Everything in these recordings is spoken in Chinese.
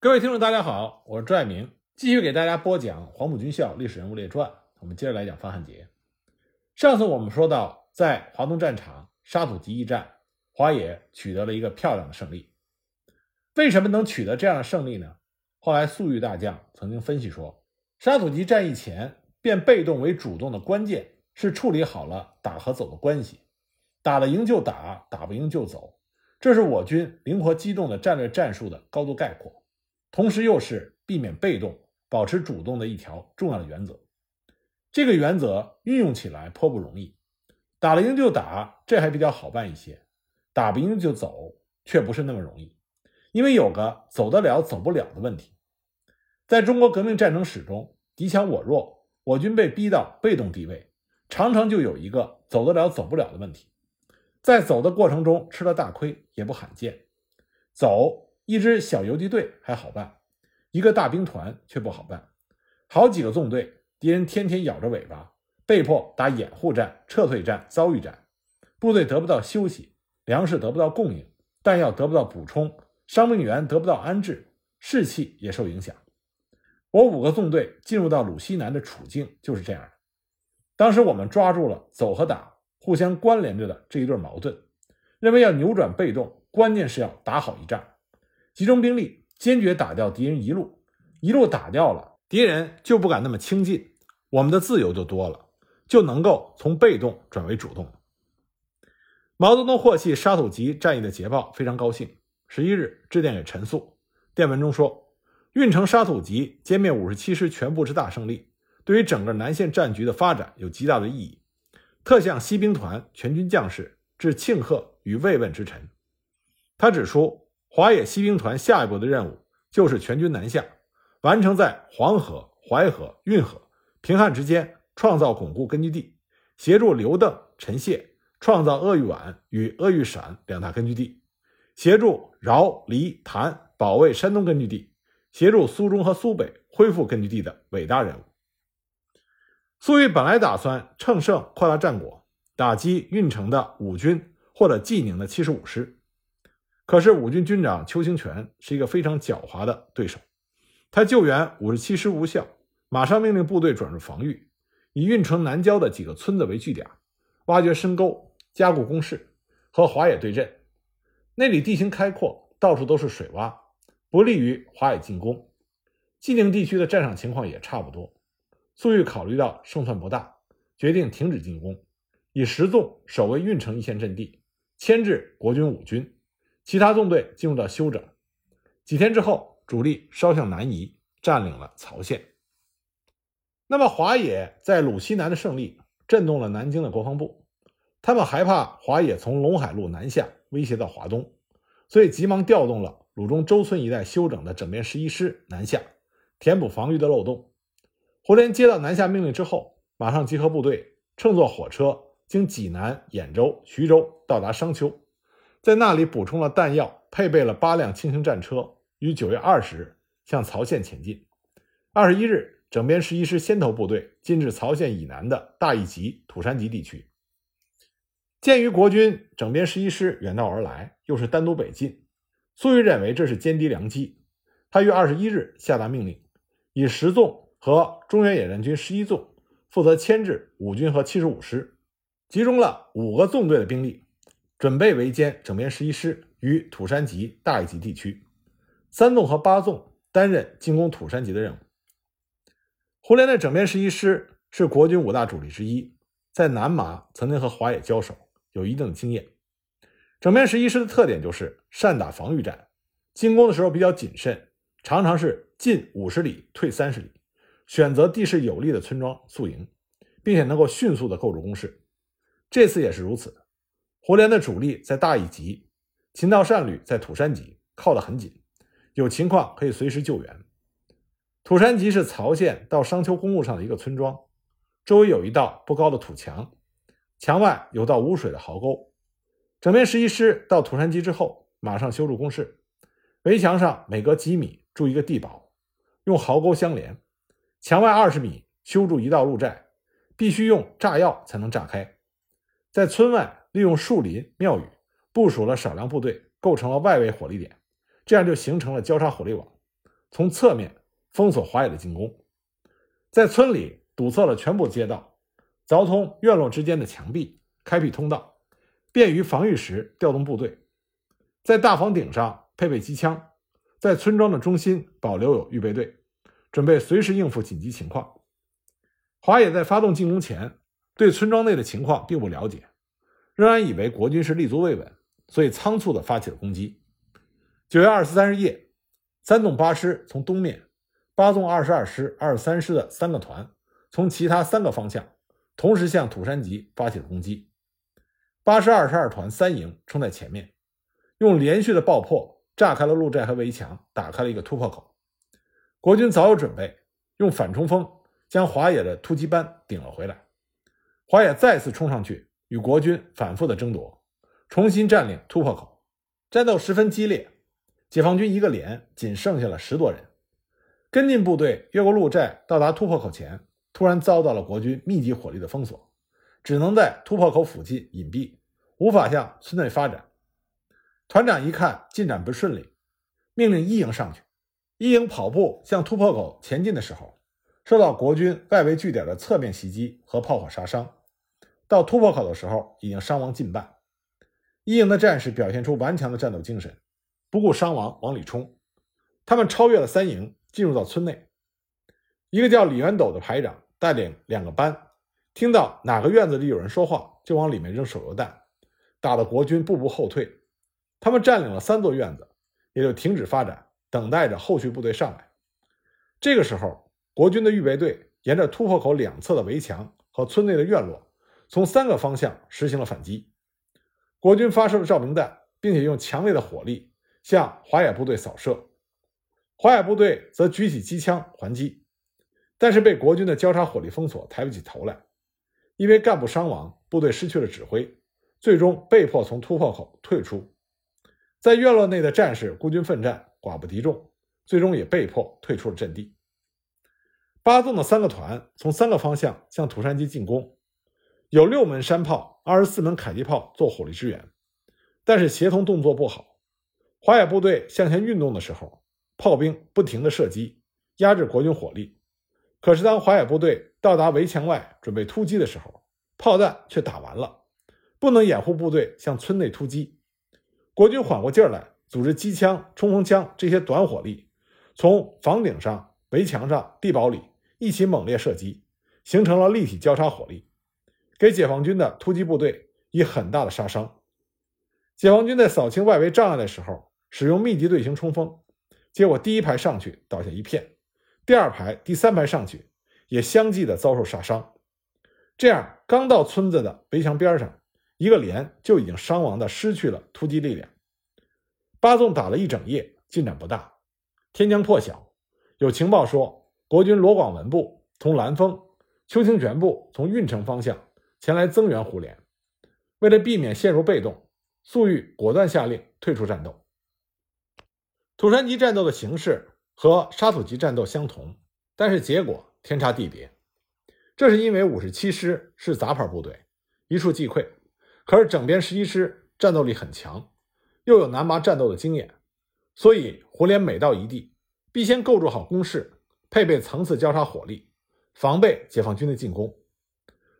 各位听众，大家好，我是朱爱明，继续给大家播讲《黄埔军校历史人物列传》。我们接着来讲方汉杰。上次我们说到，在华东战场沙土集一战，华野取得了一个漂亮的胜利。为什么能取得这样的胜利呢？后来粟裕大将曾经分析说，沙土集战役前变被动为主动的关键是处理好了打和走的关系，打了赢就打，打不赢就走，这是我军灵活机动的战略战术的高度概括。同时，又是避免被动、保持主动的一条重要的原则。这个原则运用起来颇不容易。打了赢就打，这还比较好办一些；打不赢就走，却不是那么容易。因为有个走得了、走不了的问题。在中国革命战争史中，敌强我弱，我军被逼到被动地位，常常就有一个走得了、走不了的问题。在走的过程中吃了大亏，也不罕见。走。一支小游击队还好办，一个大兵团却不好办。好几个纵队，敌人天天咬着尾巴，被迫打掩护战、撤退战、遭遇战，部队得不到休息，粮食得不到供应，弹药得不到补充，伤病员得不到安置，士气也受影响。我五个纵队进入到鲁西南的处境就是这样的。当时我们抓住了走和打互相关联着的这一对矛盾，认为要扭转被动，关键是要打好一仗。集中兵力，坚决打掉敌人一路，一路打掉了，敌人就不敢那么轻进，我们的自由就多了，就能够从被动转为主动。毛泽东获悉沙土集战役的捷报，非常高兴。十一日致电给陈粟，电文中说：“运城沙土集歼灭五十七师全部之大胜利，对于整个南线战局的发展有极大的意义，特向西兵团全军将士致庆贺与慰问之陈。”他指出。华野西兵团下一步的任务就是全军南下，完成在黄河、淮河、运河、平汉之间创造巩固根据地，协助刘邓、陈谢创造鄂豫皖与鄂豫陕两大根据地，协助饶、黎、谭保卫山东根据地，协助苏中和苏北恢复根据地的伟大任务。粟裕本来打算乘胜扩大战果，打击运城的五军或者济宁的七十五师。可是五军军长邱清泉是一个非常狡猾的对手，他救援五十七师无效，马上命令部队转入防御，以运城南郊的几个村子为据点，挖掘深沟，加固工事，和华野对阵。那里地形开阔，到处都是水洼，不利于华野进攻。晋宁地区的战场情况也差不多。粟裕考虑到胜算不大，决定停止进攻，以十纵守卫运城一线阵地，牵制国军五军。其他纵队进入到休整，几天之后，主力稍向南移，占领了曹县。那么，华野在鲁西南的胜利震动了南京的国防部，他们害怕华野从陇海路南下，威胁到华东，所以急忙调动了鲁中周村一带休整的整编十一师南下，填补防御的漏洞。胡琏接到南下命令之后，马上集合部队，乘坐火车经济南、兖州、徐州，到达商丘。在那里补充了弹药，配备了八辆轻型战车，于九月二十日向曹县前进。二十一日，整编十一师先头部队进至曹县以南的大义集、土山集地区。鉴于国军整编十一师远道而来，又是单独北进，粟裕认为这是歼敌良机。他于二十一日下达命令，以十纵和中原野战军十一纵负责牵制五军和七十五师，集中了五个纵队的兵力。准备围歼整编十一师于土山集、大义集地区，三纵和八纵担任进攻土山集的任务。胡琏的整编十一师是国军五大主力之一，在南麻曾经和华野交手，有一定的经验。整编十一师的特点就是善打防御战，进攻的时候比较谨慎，常常是进五十里退三十里，选择地势有利的村庄宿营，并且能够迅速的构筑工事。这次也是如此。胡琏的主力在大邑集，秦道善旅在土山集，靠得很紧，有情况可以随时救援。土山集是曹县到商丘公路上的一个村庄，周围有一道不高的土墙，墙外有道无水的壕沟。整编十一师到土山集之后，马上修筑工事，围墙上每隔几米筑一个地堡，用壕沟相连，墙外二十米修筑一道路寨，必须用炸药才能炸开，在村外。利用树林、庙宇部署了少量部队，构成了外围火力点，这样就形成了交叉火力网。从侧面封锁华野的进攻，在村里堵塞了全部街道，凿通院落之间的墙壁，开辟通道，便于防御时调动部队。在大房顶上配备机枪，在村庄的中心保留有预备队，准备随时应付紧急情况。华野在发动进攻前，对村庄内的情况并不了解，仍然以为国军是立足未稳，所以仓促地发起了攻击。九月二十三日夜，三纵八师从东面，八纵二十二师、二十三师的三个团从其他三个方向同时向土山集发起了攻击。八师二十二团三营冲在前面，用连续的爆破炸开了路寨和围墙，打开了一个突破口。国军早有准备，用反冲锋将华野的突击班顶了回来。华野再次冲上去，与国军反复的争夺，重新占领突破口，战斗十分激烈。解放军一个连仅剩下了十多人，跟进部队越过路寨到达突破口前，突然遭到了国军密集火力的封锁，只能在突破口附近隐蔽，无法向村内发展。团长一看进展不顺利，命令一营上去。一营跑步向突破口前进的时候，受到国军外围据点的侧面袭击和炮火杀伤，到突破口的时候已经伤亡近半。一营的战士表现出顽强的战斗精神。不顾伤亡往里冲，他们超越了三营，进入到村内。一个叫李元斗的排长带领两个班，听到哪个院子里有人说话，就往里面扔手榴弹，打得国军步步后退。他们占领了三座院子，也就停止发展，等待着后续部队上来。这个时候，国军的预备队沿着突破口两侧的围墙和村内的院落，从三个方向实行了反击。国军发射了照明弹，并且用强烈的火力。向华野部队扫射，华野部队则举起机枪还击，但是被国军的交叉火力封锁，抬不起头来。因为干部伤亡，部队失去了指挥，最终被迫从突破口退出。在院落内的战士孤军奋战，寡不敌众，最终也被迫退出了阵地。八纵的三个团从三个方向向土山集进攻，有六门山炮、二十四门迫击炮做火力支援，但是协同动作不好。华野部队向前运动的时候，炮兵不停地射击，压制国军火力。可是当华野部队到达围墙外准备突击的时候，炮弹却打完了，不能掩护部队向村内突击。国军缓过劲儿来，组织机枪、冲锋枪这些短火力，从房顶上、围墙上、地堡里一起猛烈射击，形成了立体交叉火力，给解放军的突击部队以很大的杀伤。解放军在扫清外围障碍的时候。使用密集队形冲锋，结果第一排上去倒下一片，第二排、第三排上去也相继的遭受杀伤。这样，刚到村子的围墙边上，一个连就已经伤亡的失去了突击力量。八纵打了一整夜，进展不大。天将破晓，有情报说，国军罗广文部从兰丰、邱清泉部从运城方向前来增援胡连。为了避免陷入被动，粟裕果断下令退出战斗。土山集战斗的形式和沙土集战斗相同，但是结果天差地别。这是因为五十七师是杂牌部队，一触即溃；可是整编十一师战斗力很强，又有南麻战斗的经验，所以胡连每到一地，必先构筑好工事，配备层次交叉火力，防备解放军的进攻。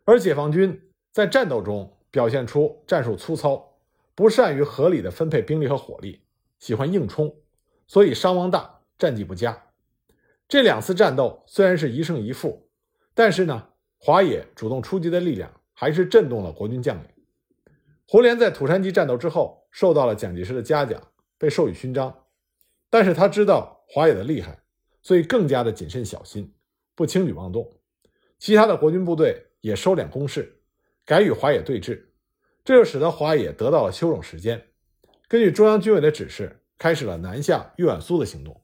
而解放军在战斗中表现出战术粗糙，不善于合理的分配兵力和火力，喜欢硬冲。所以伤亡大，战绩不佳。这两次战斗虽然是一胜一负，但是呢，华野主动出击的力量还是震动了国军将领。胡琏在土山集战斗之后受到了蒋介石的嘉奖，被授予勋章。但是他知道华野的厉害，所以更加的谨慎小心，不轻举妄动。其他的国军部队也收敛攻势，改与华野对峙，这就使得华野得到了休整时间。根据中央军委的指示。开始了南下豫皖苏的行动。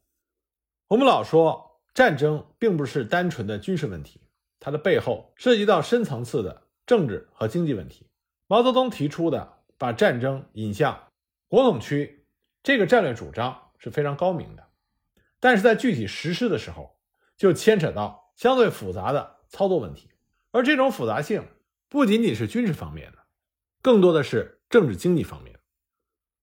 我们老说战争并不是单纯的军事问题，它的背后涉及到深层次的政治和经济问题。毛泽东提出的把战争引向国统区这个战略主张是非常高明的，但是在具体实施的时候，就牵扯到相对复杂的操作问题。而这种复杂性不仅仅是军事方面的，更多的是政治经济方面。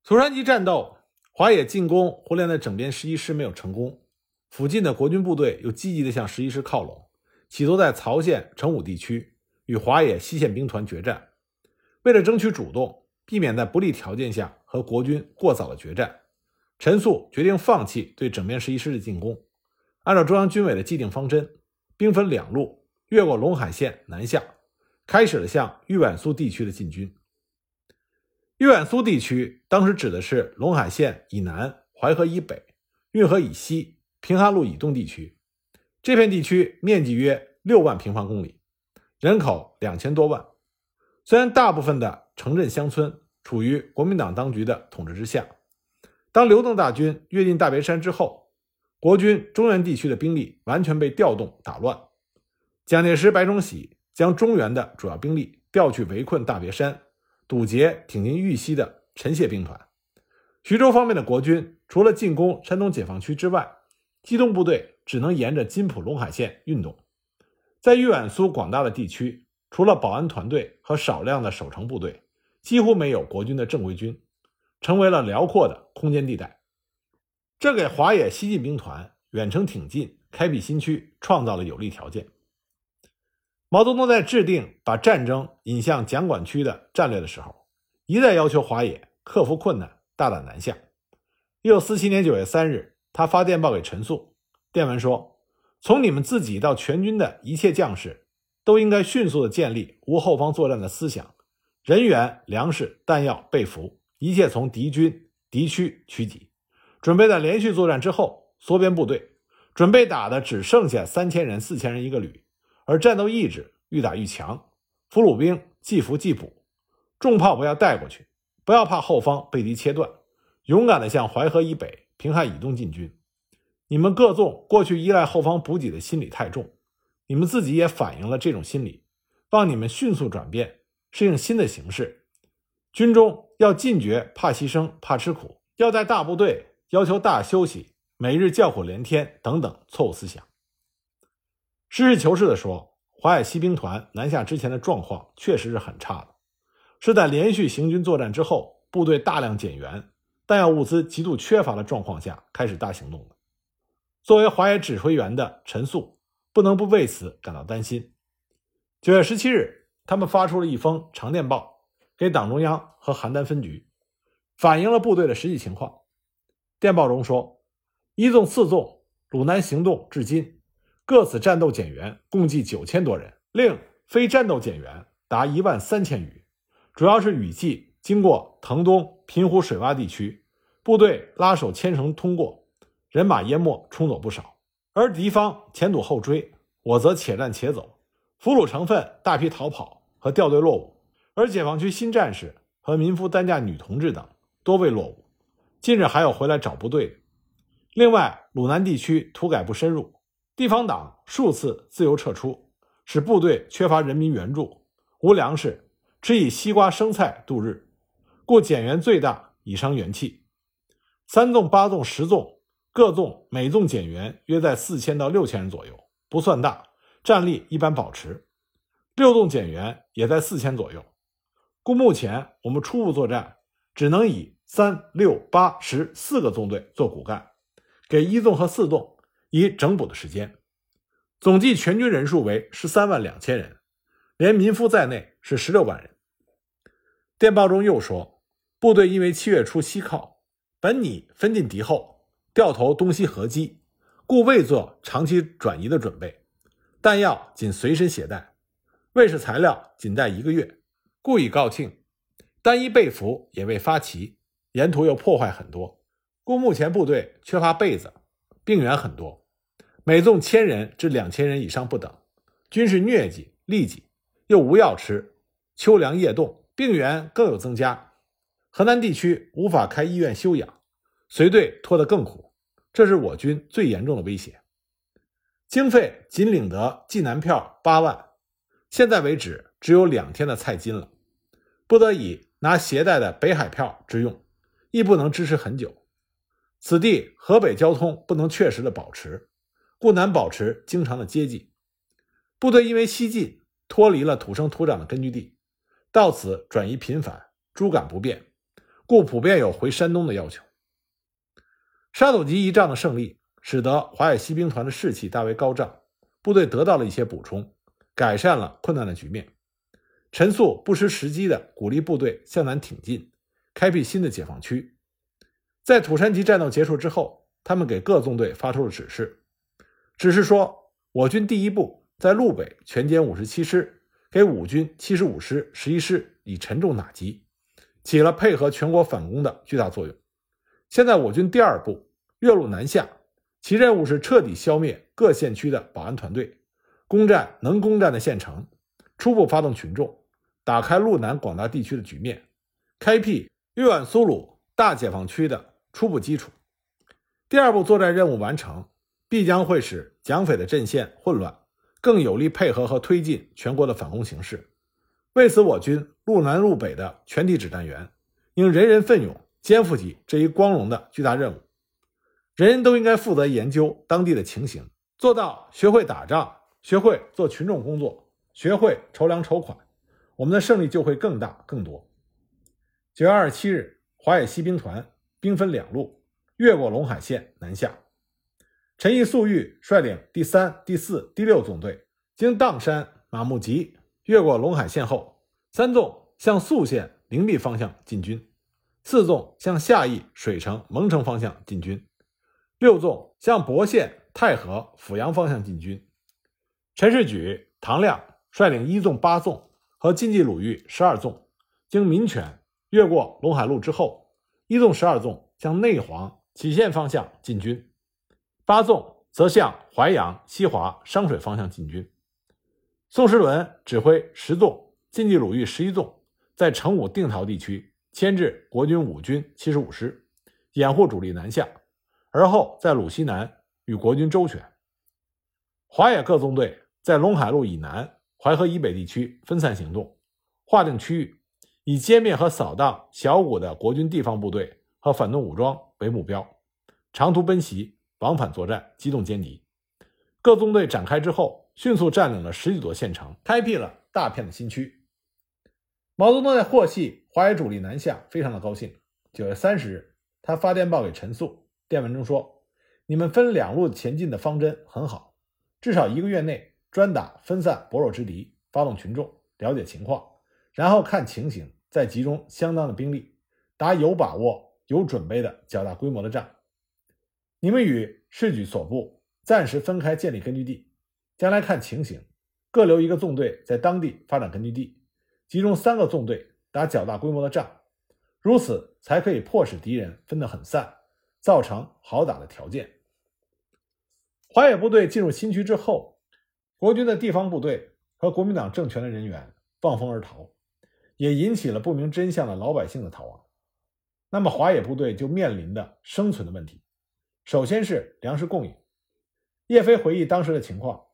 土山集战斗。华野进攻胡琏的整编十一师没有成功，附近的国军部队又积极地向十一师靠拢，企图在曹县、成武地区与华野西线兵团决战。为了争取主动，避免在不利条件下和国军过早的决战，陈粟决定放弃对整编十一师的进攻，按照中央军委的既定方针，兵分两路，越过陇海线南下，开始了向豫皖苏地区的进军。豫皖苏地区当时指的是陇海线以南、淮河以北、运河以西。平汉路以东地区，这片地区面积约六万平方公里，人口两千多万。虽然大部分的城镇乡村处于国民党当局的统治之下，当刘邓大军跃进大别山之后，国军中原地区的兵力完全被调动打乱。蒋介石、白崇禧将中原的主要兵力调去围困大别山，堵截挺进豫西的陈谢兵团。徐州方面的国军除了进攻山东解放区之外，机动部队只能沿着津浦陇海线运动，在豫皖苏广大的地区，除了保安团队和少量的守城部队，几乎没有国军的正规军，成为了辽阔的空间地带。这给华野西进兵团远程挺进、开辟新区创造了有利条件。毛泽东在制定把战争引向蒋管区的战略的时候，一再要求华野克服困难，大胆南下。一九四七年九月三日。他发电报给陈粟，电文说：“从你们自己到全军的一切将士，都应该迅速的建立无后方作战的思想，人员、粮食、弹药被俘，一切从敌军敌区取给，准备在连续作战之后缩编部队，准备打的只剩下三千人、四千人一个旅，而战斗意志愈打愈强。俘虏兵即俘即补，重炮不要带过去，不要怕后方被敌切断，勇敢的向淮河以北。”平汉以东进军，你们各纵过去依赖后方补给的心理太重，你们自己也反映了这种心理，望你们迅速转变，适应新的形势。军中要禁绝怕牺牲、怕吃苦，要在大部队要求大休息，每日叫苦连天等等错误思想。实事求是地说，华野西兵团南下之前的状况确实是很差的，是在连续行军作战之后，部队大量减员。弹药物资极度缺乏的状况下开始大行动的。作为华野指挥员的陈粟不能不为此感到担心。九月十七日，他们发出了一封长电报给党中央和邯郸分局，反映了部队的实际情况。电报中说，一纵、四纵鲁南行动至今，各此战斗减员共计九千多人，另非战斗减员达一万三千余，主要是雨季经过腾东、平湖水洼地区。部队拉手牵绳通过，人马淹没冲走不少，而敌方前堵后追，我则且战且走。俘虏成分大批逃跑和掉队落伍，而解放区新战士和民夫担架女同志等多未落伍。近日还有回来找部队的。另外，鲁南地区土改不深入，地方党数次自由撤出，使部队缺乏人民援助，无粮食，只以西瓜生菜度日，故减员最大，以伤元气。三纵、八纵、十纵，各纵每纵减员约在四千到六千人左右，不算大，战力一般保持。六纵减员也在四千左右，故目前我们初步作战只能以三、六、八、十四个纵队做骨干，给一纵和四纵以整补的时间。总计全军人数为十三万两千人，连民夫在内是十六万人。电报中又说，部队因为七月初西靠。本拟分进敌后，调头东西合击，故未做长期转移的准备。弹药仅随身携带，卫士材料仅带一个月，故已告罄。单一被服也未发齐，沿途又破坏很多，故目前部队缺乏被子，病员很多，每纵千人至两千人以上不等，均是疟疾、痢疾，又无药吃，秋凉夜冻，病源更有增加。河南地区无法开医院休养，随队拖得更苦，这是我军最严重的威胁。经费仅领得济南票八万，现在为止只有两天的菜金了，不得已拿携带的北海票之用，亦不能支持很久。此地河北交通不能确实的保持，故难保持经常的接济。部队因为西进，脱离了土生土长的根据地，到此转移频繁，诸感不便。故普遍有回山东的要求。沙土集一仗的胜利，使得华野西兵团的士气大为高涨，部队得到了一些补充，改善了困难的局面。陈粟不失时机地鼓励部队向南挺进，开辟新的解放区。在土山集战斗结束之后，他们给各纵队发出了指示，只是说：我军第一部在路北全歼五十七师，给五军七十五师、十一师以沉重打击，起了配合全国反攻的巨大作用。现在我军第二部越路南下，其任务是彻底消灭各县区的保安团队，攻占能攻占的县城，初步发动群众。打开路南广大地区的局面，开辟豫皖苏鲁大解放区的初步基础。第二步作战任务完成，必将会使蒋匪的阵线混乱，更有力配合和推进全国的反攻形势。为此，我军路南路北的全体指战员应人人奋勇，肩负起这一光荣的巨大任务。人人都应该负责研究当地的情形，做到学会打仗，学会做群众工作，学会筹粮筹款。我们的胜利就会更大更多。九月二十七日，华野西兵团兵分两路，越过陇海线南下。陈毅、粟裕率领第三、第四、第六纵队，经砀山、马木集越过陇海线后，三纵向宿县灵璧方向进军，四纵向下邑水城、蒙城方向进军，六纵向博县、太和、阜阳方向进军。陈士举、唐亮率领一纵、八纵。和晋冀鲁豫十二纵经民权越过陇海路之后，一纵十二纵向内黄杞县方向进军，八纵则向淮阳、西华、商水方向进军。宋时轮指挥十纵、晋冀鲁豫十一纵在成武定陶地区牵制国军五军七十五师，掩护主力南下，而后在鲁西南与国军周旋。华野各纵队在陇海路以南。淮河以北地区分散行动，划定区域，以歼灭和扫荡小股的国军地方部队和反动武装为目标，长途奔袭、往返作战、机动歼敌。各纵队展开之后，迅速占领了十几座县城，开辟了大片的新区。毛泽东在获悉华野主力南下，非常的高兴。九月三十日，他发电报给陈粟，电文中说：“你们分两路前进的方针很好，至少一个月内。”专打分散薄弱之敌，发动群众了解情况，然后看情形，再集中相当的兵力，打有把握、有准备的较大规模的仗。你们与市局所部暂时分开建立根据地，将来看情形，各留一个纵队在当地发展根据地，集中三个纵队打较大规模的仗，如此才可以迫使敌人分得很散，造成好打的条件。华野部队进入新区之后。国军的地方部队和国民党政权的人员望风而逃，也引起了不明真相的老百姓的逃亡。那么华野部队就面临的生存的问题，首先是粮食供应。叶飞回忆当时的情况：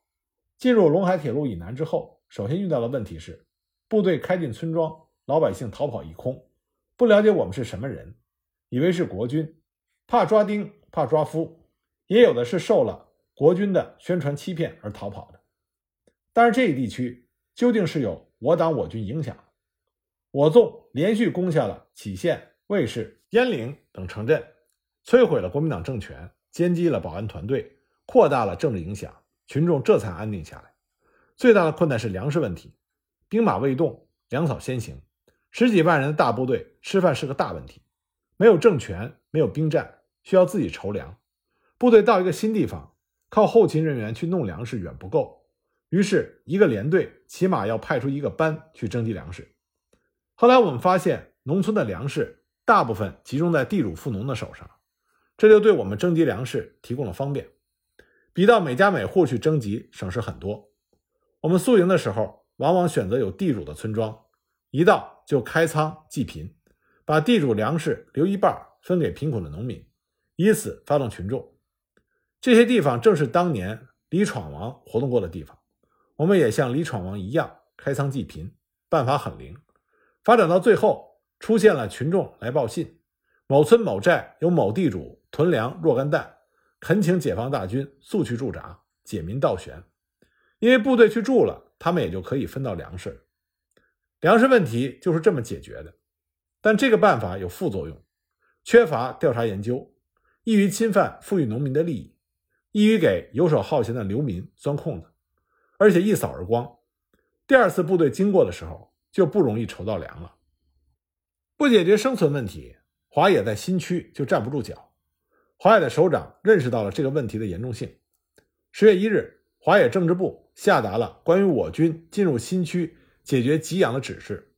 进入陇海铁路以南之后，首先遇到的问题是部队开进村庄，老百姓逃跑一空，不了解我们是什么人，以为是国军，怕抓丁，怕抓夫，也有的是受了国军的宣传欺骗而逃跑的。但是这一地区究竟是有我党我军影响，我纵连续攻下了杞县、卫氏、鄢陵等城镇，摧毁了国民党政权，歼击了保安团队，扩大了政治影响，群众这才安定下来。最大的困难是粮食问题，兵马未动，粮草先行，十几万人的大部队吃饭是个大问题，没有政权，没有兵站，需要自己筹粮。部队到一个新地方，靠后勤人员去弄粮食远不够。于是，一个连队起码要派出一个班去征集粮食。后来我们发现，农村的粮食大部分集中在地主富农的手上，这就对我们征集粮食提供了方便，比到每家每户去征集省事很多。我们宿营的时候，往往选择有地主的村庄，一到就开仓济贫，把地主粮食留一半分给贫苦的农民，以此发动群众。这些地方正是当年李闯王活动过的地方。我们也像李闯王一样开仓济贫，办法很灵。发展到最后，出现了群众来报信，某村某寨有某地主囤粮若干担，恳请解放大军速去驻扎，解民倒悬。因为部队去住了，他们也就可以分到粮食。粮食问题就是这么解决的。但这个办法有副作用，缺乏调查研究，易于侵犯富裕农民的利益。易于给游手好闲的流民钻空子，而且一扫而光。第二次部队经过的时候，就不容易筹到粮了。不解决生存问题，华野在新区就站不住脚。华野的首长认识到了这个问题的严重性。十月一日，华野政治部下达了关于我军进入新区解决给养的指示，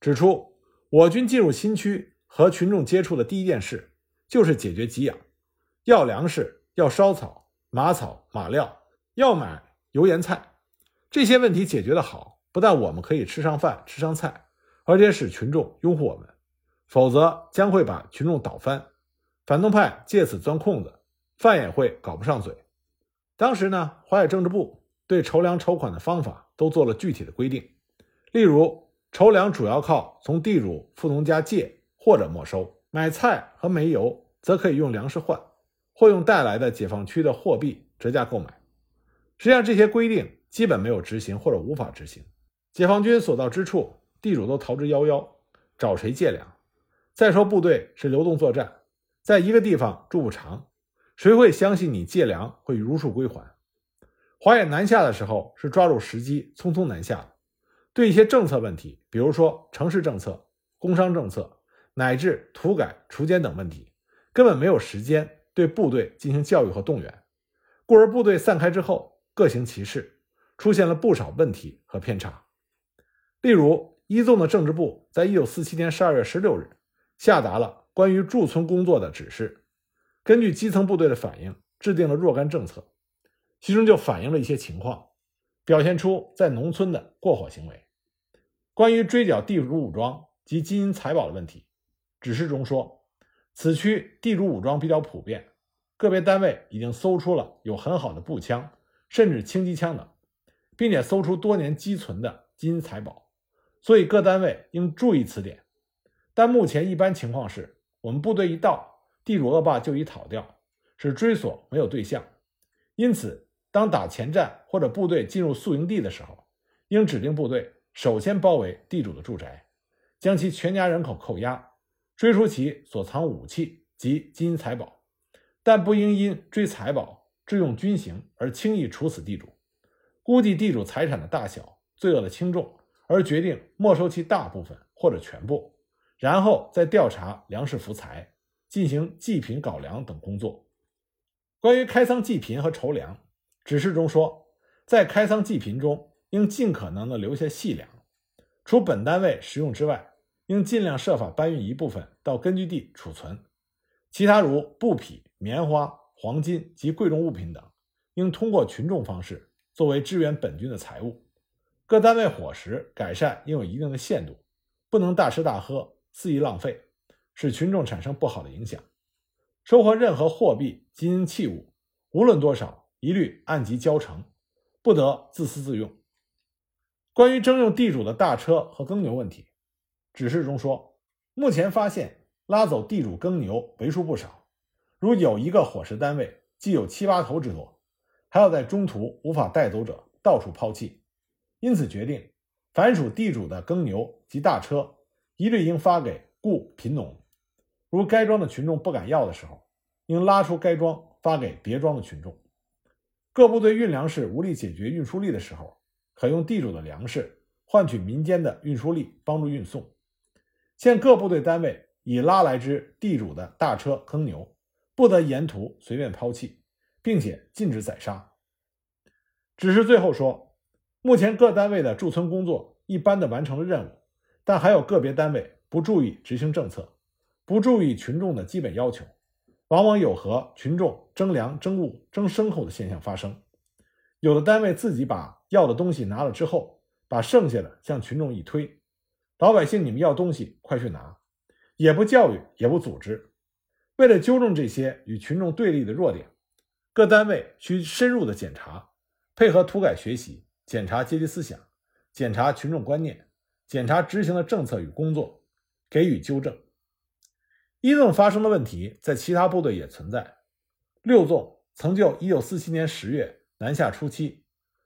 指出我军进入新区和群众接触的第一件事就是解决给养，要粮食，要烧草、马草、马料，要买油盐菜。这些问题解决的好，不但我们可以吃上饭、吃上菜，而且使群众拥护我们；否则将会把群众倒翻，反动派借此钻空子，饭也会搞不上嘴。当时呢，华野政治部对筹粮筹款的方法都做了具体的规定，例如筹粮主要靠从地主、富农家借或者没收，买菜和煤油则可以用粮食换，或用带来的解放区的货币折价购买。实际上，这些规定。基本没有执行或者无法执行，解放军所到之处，地主都逃之夭夭，找谁借粮？再说部队是流动作战，在一个地方住不长，谁会相信你借粮会如数归还？华野南下的时候是抓住时机匆匆南下，对一些政策问题，比如说城市政策、工商政策乃至土改、锄奸等问题，根本没有时间对部队进行教育和动员，故而部队散开之后各行其事。出现了不少问题和偏差，例如一纵的政治部在一九四七年十二月十六日下达了关于驻村工作的指示，根据基层部队的反映，制定了若干政策，其中就反映了一些情况，表现出在农村的过火行为。关于追缴地主武装及金银财宝的问题，指示中说，此区地主武装比较普遍，个别单位已经搜出了有很好的步枪，甚至轻机枪等。并且搜出多年积存的金银财宝，所以各单位应注意此点。但目前一般情况是，我们部队一到，地主恶霸就已逃掉，使追索没有对象。因此，当打前站或者部队进入宿营地的时候，应指定部队首先包围地主的住宅，将其全家人口扣押，追出其所藏武器及金银财宝，但不应因追财宝致用军刑而轻易处死地主。估计地主财产的大小、罪恶的轻重，而决定没收其大部分或者全部，然后再调查粮食、福财，进行济贫搞粮等工作。关于开仓济贫和筹粮，指示中说，在开仓济贫中，应尽可能的留下细粮，除本单位食用之外，应尽量设法搬运一部分到根据地储存。其他如布匹、棉花、黄金及贵重物品等，应通过群众方式。作为支援本军的财物，各单位伙食改善应有一定的限度，不能大吃大喝、肆意浪费，使群众产生不好的影响。收获任何货币、金银器物，无论多少，一律按级交成，不得自私自用。关于征用地主的大车和耕牛问题，指示中说，目前发现拉走地主耕牛为数不少，如有一个伙食单位，既有七八头之多。还要在中途无法带走者到处抛弃，因此决定，凡属地主的耕牛及大车，一律应发给雇贫农。如该庄的群众不敢要的时候，应拉出该庄发给别庄的群众。各部队运粮食无力解决运输力的时候，可用地主的粮食换取民间的运输力，帮助运送。现各部队单位已拉来之地主的大车耕牛，不得沿途随便抛弃。并且禁止宰杀。只是最后说，目前各单位的驻村工作一般的完成了任务，但还有个别单位不注意执行政策，不注意群众的基本要求，往往有和群众争粮、争物、争牲口的现象发生。有的单位自己把要的东西拿了之后，把剩下的向群众一推，老百姓你们要东西快去拿，也不教育，也不组织。为了纠正这些与群众对立的弱点。各单位需深入的检查，配合土改学习，检查阶级思想，检查群众观念，检查执行的政策与工作，给予纠正。一纵发生的问题，在其他部队也存在。六纵曾就1947年10月南下初期，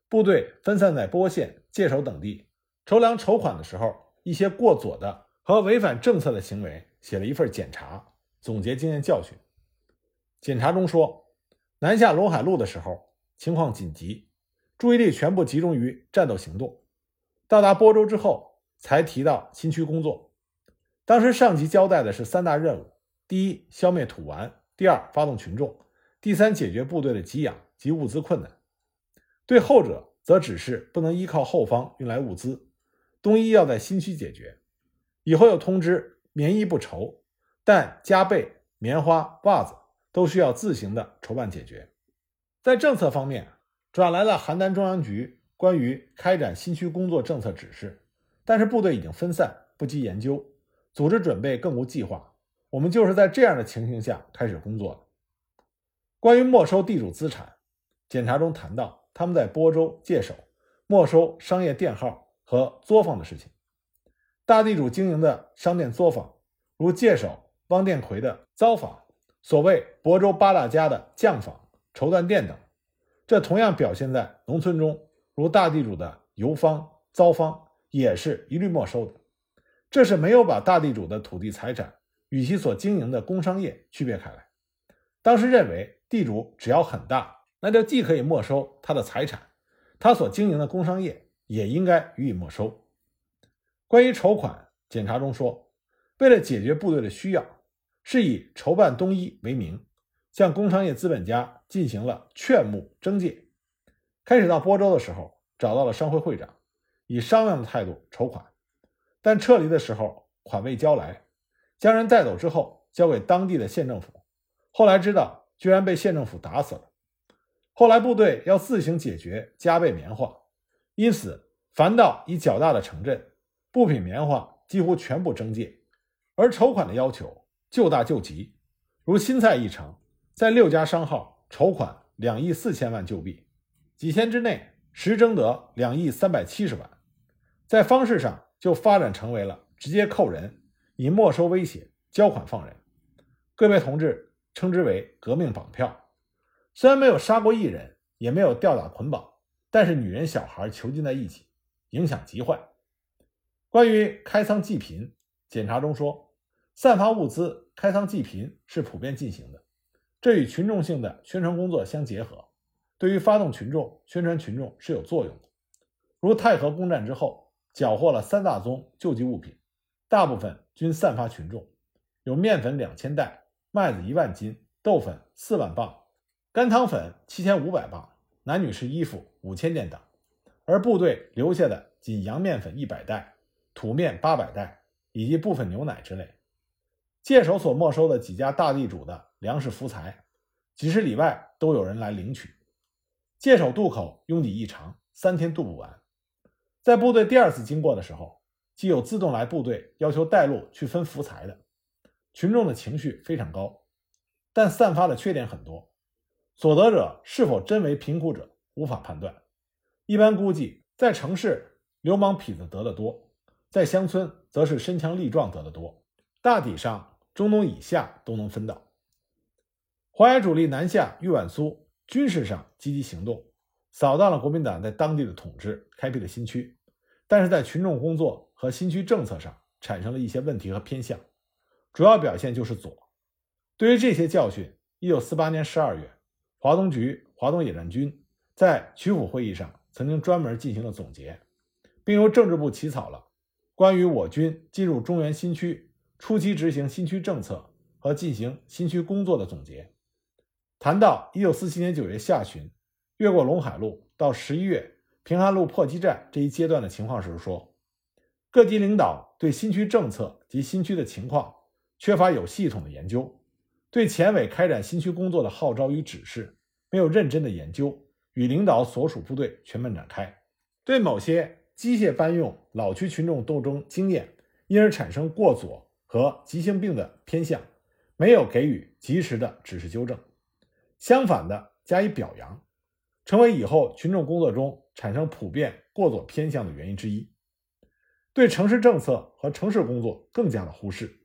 部队分散在波县、界首等地筹粮筹款的时候，一些过左的和违反政策的行为，写了一份检查，总结经验教训。检查中说。南下陇海路的时候，情况紧急，注意力全部集中于战斗行动。到达播州之后，才提到新区工作。当时上级交代的是三大任务：第一，消灭土顽；第二，发动群众；第三，解决部队的给养及物资困难。对后者，则只是不能依靠后方运来物资，东一要在新区解决。以后又通知棉衣不愁，但加被、棉花、袜子。都需要自行的筹办解决。在政策方面，转来了邯郸中央局关于开展新区工作政策指示，但是部队已经分散，不及研究，组织准备更无计划。我们就是在这样的情形下开始工作的。关于没收地主资产，检查中谈到他们在播州界首没收商业店号和作坊的事情。大地主经营的商店作坊，如界首汪殿奎的糟坊。所谓亳州八大家的酱坊、绸缎店等，这同样表现在农村中，如大地主的油坊、糟坊，也是一律没收的。这是没有把大地主的土地财产与其所经营的工商业区别开来。当时认为，地主只要很大，那就既可以没收他的财产，他所经营的工商业也应该予以没收。关于筹款，检查中说，为了解决部队的需要。是以筹办东一为名，向工商业资本家进行了劝募征借。开始到播州的时候，找到了商会会长，以商量的态度筹款，但撤离的时候款未交来，将人带走之后交给当地的县政府。后来知道，居然被县政府打死了。后来部队要自行解决加倍棉花，因此凡到以较大的城镇，布品棉花几乎全部征借，而筹款的要求。救大救急，如新菜一城，在六家商号筹款两亿四千万旧币，几天之内实征得两亿三百七十万。在方式上就发展成为了直接扣人，以没收威胁交款放人。各位同志称之为革命绑票。虽然没有杀过一人，也没有吊打捆绑，但是女人小孩囚禁在一起，影响极坏。关于开仓济贫，检查中说。散发物资、开仓济贫是普遍进行的，这与群众性的宣传工作相结合，对于发动群众、宣传群众是有作用的。如太和攻占之后，缴获了三大宗救济物品，大部分均散发群众，有面粉两千袋、麦子一万斤、豆粉四万磅、干汤粉七千五百磅、男女士衣服五千件等，而部队留下的仅洋面粉一百袋、土面八百袋以及部分牛奶之类。界首所没收的几家大地主的粮食、福财，几十里外都有人来领取。界首渡口拥挤异常，三天渡不完。在部队第二次经过的时候，既有自动来部队要求带路去分福财的，群众的情绪非常高，但散发的缺点很多，所得者是否真为贫苦者无法判断。一般估计，在城市流氓痞子得的多，在乡村则是身强力壮得的多。大体上。中东以下都能分到。淮海主力南下豫皖苏，军事上积极行动，扫荡了国民党在当地的统治，开辟了新区，但是在群众工作和新区政策上产生了一些问题和偏向，主要表现就是左。对于这些教训，一九四八年十二月，华东局华东野战军在曲阜会议上曾经专门进行了总结，并由政治部起草了关于我军进入中原新区。初期执行新区政策和进行新区工作的总结，谈到一九四七年九月下旬越过陇海路到十一月平安路破击战这一阶段的情况时说，各级领导对新区政策及新区的情况缺乏有系统的研究，对前委开展新区工作的号召与指示没有认真的研究与领导所属部队全面展开，对某些机械搬用老区群众斗争经验，因而产生过左。和急性病的偏向，没有给予及时的指示纠正，相反的加以表扬，成为以后群众工作中产生普遍过左偏向的原因之一。对城市政策和城市工作更加的忽视，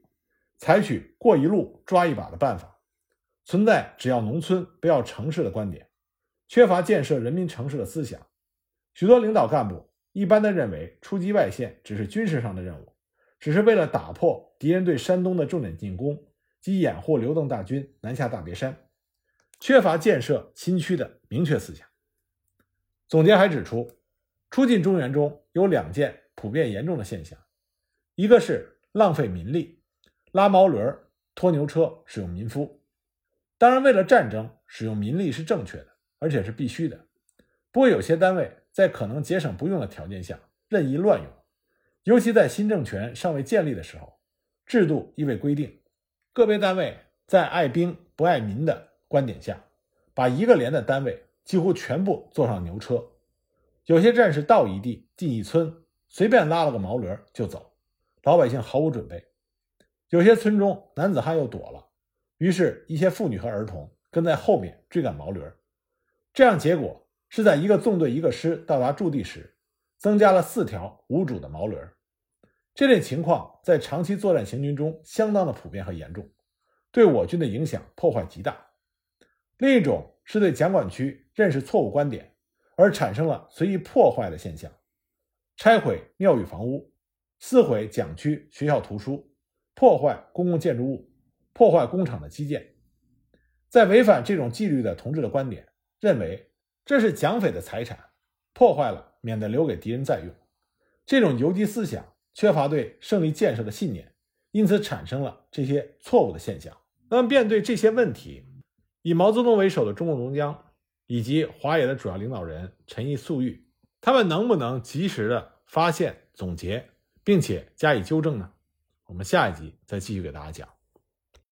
采取过一路抓一把的办法，存在只要农村不要城市的观点，缺乏建设人民城市的思想。许多领导干部一般的认为出击外线只是军事上的任务。只是为了打破敌人对山东的重点进攻及掩护刘邓大军南下大别山，缺乏建设新区的明确思想。总结还指出，初进中原中有两件普遍严重的现象，一个是浪费民力，拉毛轮、拖牛车使用民夫。当然，为了战争，使用民力是正确的，而且是必须的。不过，有些单位在可能节省不用的条件下任意乱用，尤其在新政权尚未建立的时候，制度亦未规定，个别单位在爱兵不爱民的观点下，把一个连的单位几乎全部坐上牛车。有些战士到一地进一村，随便拉了个毛驴就走，老百姓毫无准备。有些村中男子汉又躲了。于是，一些妇女和儿童跟在后面追赶毛驴，这样结果是在一个纵队一个师到达驻地时，增加了四条无主的毛驴。这类情况在长期作战行军中相当的普遍和严重，对我军的影响破坏极大。另一种是对蒋管区认识错误观点，而产生了随意破坏的现象，拆毁庙宇房屋，撕毁蒋区学校图书，破坏公共建筑物。破坏工厂的基建，在违反这种纪律的同志的观点，认为这是蒋匪的财产，破坏了免得留给敌人再用。这种游击思想缺乏对胜利建设的信念，因此产生了这些错误的现象。那么，面对这些问题，以毛泽东为首的中共中央以及华野的主要领导人陈毅、粟裕，他们能不能及时的发现、总结，并且加以纠正呢？我们下一集再继续给大家讲。